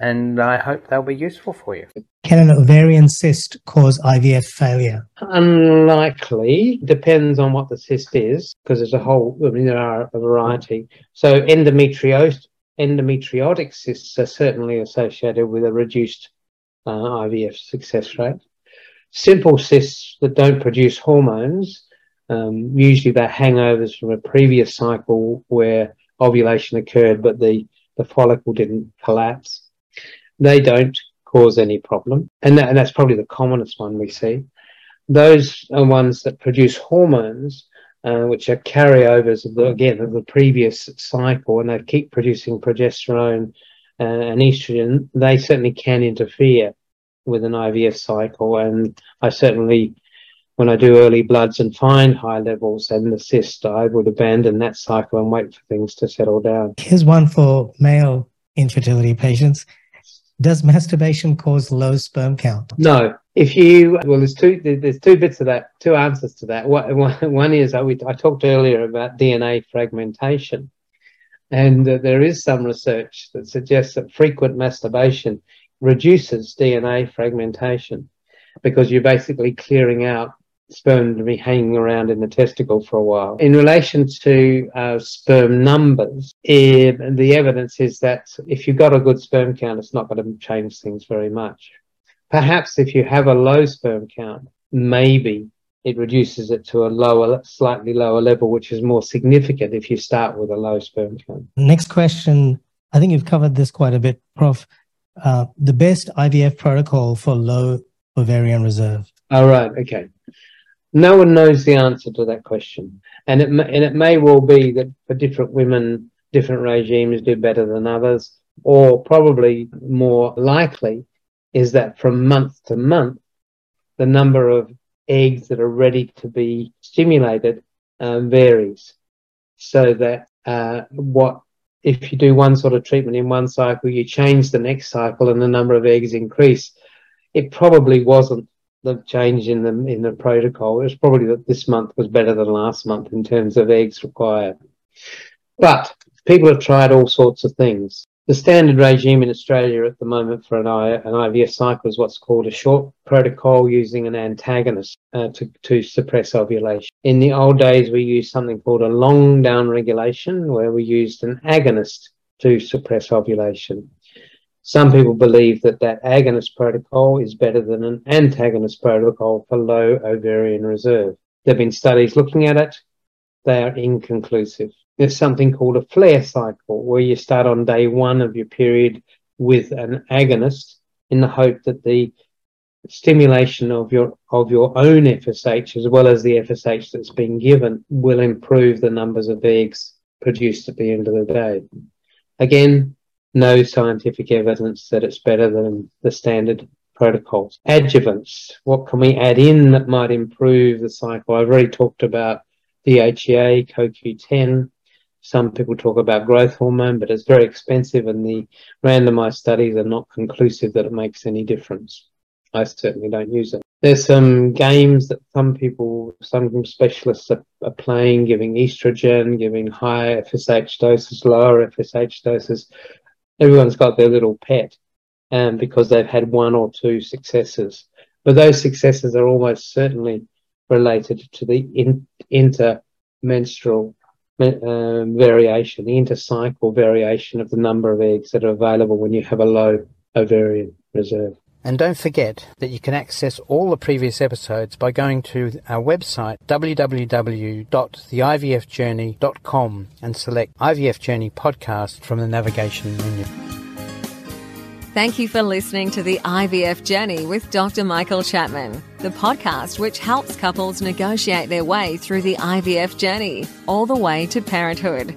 and I hope they'll be useful for you. Can an ovarian cyst cause IVF failure? Unlikely. Depends on what the cyst is, because there's a whole, I mean, there are a variety. So endometriosis endometriotic cysts are certainly associated with a reduced uh, IVF success rate. Simple cysts that don't produce hormones, um, usually they're hangovers from a previous cycle where ovulation occurred, but the, the follicle didn't collapse. They don't cause any problem. And, that, and that's probably the commonest one we see. Those are ones that produce hormones uh, which are carryovers of the, again of the previous cycle, and they keep producing progesterone uh, and estrogen, they certainly can interfere with an IVF cycle. And I certainly, when I do early bloods and find high levels and the cyst, I would abandon that cycle and wait for things to settle down. Here's one for male infertility patients. Does masturbation cause low sperm count? No. If you well, there's two there's two bits of that, two answers to that. One is I, I talked earlier about DNA fragmentation, and uh, there is some research that suggests that frequent masturbation reduces DNA fragmentation because you're basically clearing out sperm to be hanging around in the testicle for a while. In relation to uh, sperm numbers, it, the evidence is that if you've got a good sperm count, it's not going to change things very much. Perhaps if you have a low sperm count, maybe it reduces it to a lower, slightly lower level, which is more significant if you start with a low sperm count. Next question. I think you've covered this quite a bit, Prof. Uh, the best IVF protocol for low ovarian reserve. All right. Okay. No one knows the answer to that question, and it may, and it may well be that for different women, different regimes do better than others, or probably more likely is that from month to month, the number of eggs that are ready to be stimulated um, varies, so that uh, what if you do one sort of treatment in one cycle, you change the next cycle, and the number of eggs increase. It probably wasn't the change in the in the protocol. It was probably that this month was better than last month in terms of eggs required. But people have tried all sorts of things. The standard regime in Australia at the moment for an, I, an IVF cycle is what's called a short protocol using an antagonist uh, to, to suppress ovulation. In the old days, we used something called a long down regulation, where we used an agonist to suppress ovulation. Some people believe that that agonist protocol is better than an antagonist protocol for low ovarian reserve. There have been studies looking at it. They are inconclusive. There's something called a flare cycle where you start on day one of your period with an agonist in the hope that the stimulation of your of your own FSH as well as the FSH that's been given will improve the numbers of eggs produced at the end of the day. Again, no scientific evidence that it's better than the standard protocols. Adjuvants, what can we add in that might improve the cycle? I've already talked about DHEA, CoQ10. Some people talk about growth hormone, but it's very expensive, and the randomized studies are not conclusive that it makes any difference. I certainly don't use it. There's some games that some people, some specialists are, are playing, giving estrogen, giving higher FSH doses, lower FSH doses everyone's got their little pet um, because they've had one or two successes. But those successes are almost certainly related to the in, intermenstrual um, variation, the intercycle variation of the number of eggs that are available when you have a low ovarian reserve. And don't forget that you can access all the previous episodes by going to our website www.theivfjourney.com and select IVF Journey Podcast from the navigation menu. Thank you for listening to the IVF Journey with Dr. Michael Chapman, the podcast which helps couples negotiate their way through the IVF journey, all the way to parenthood.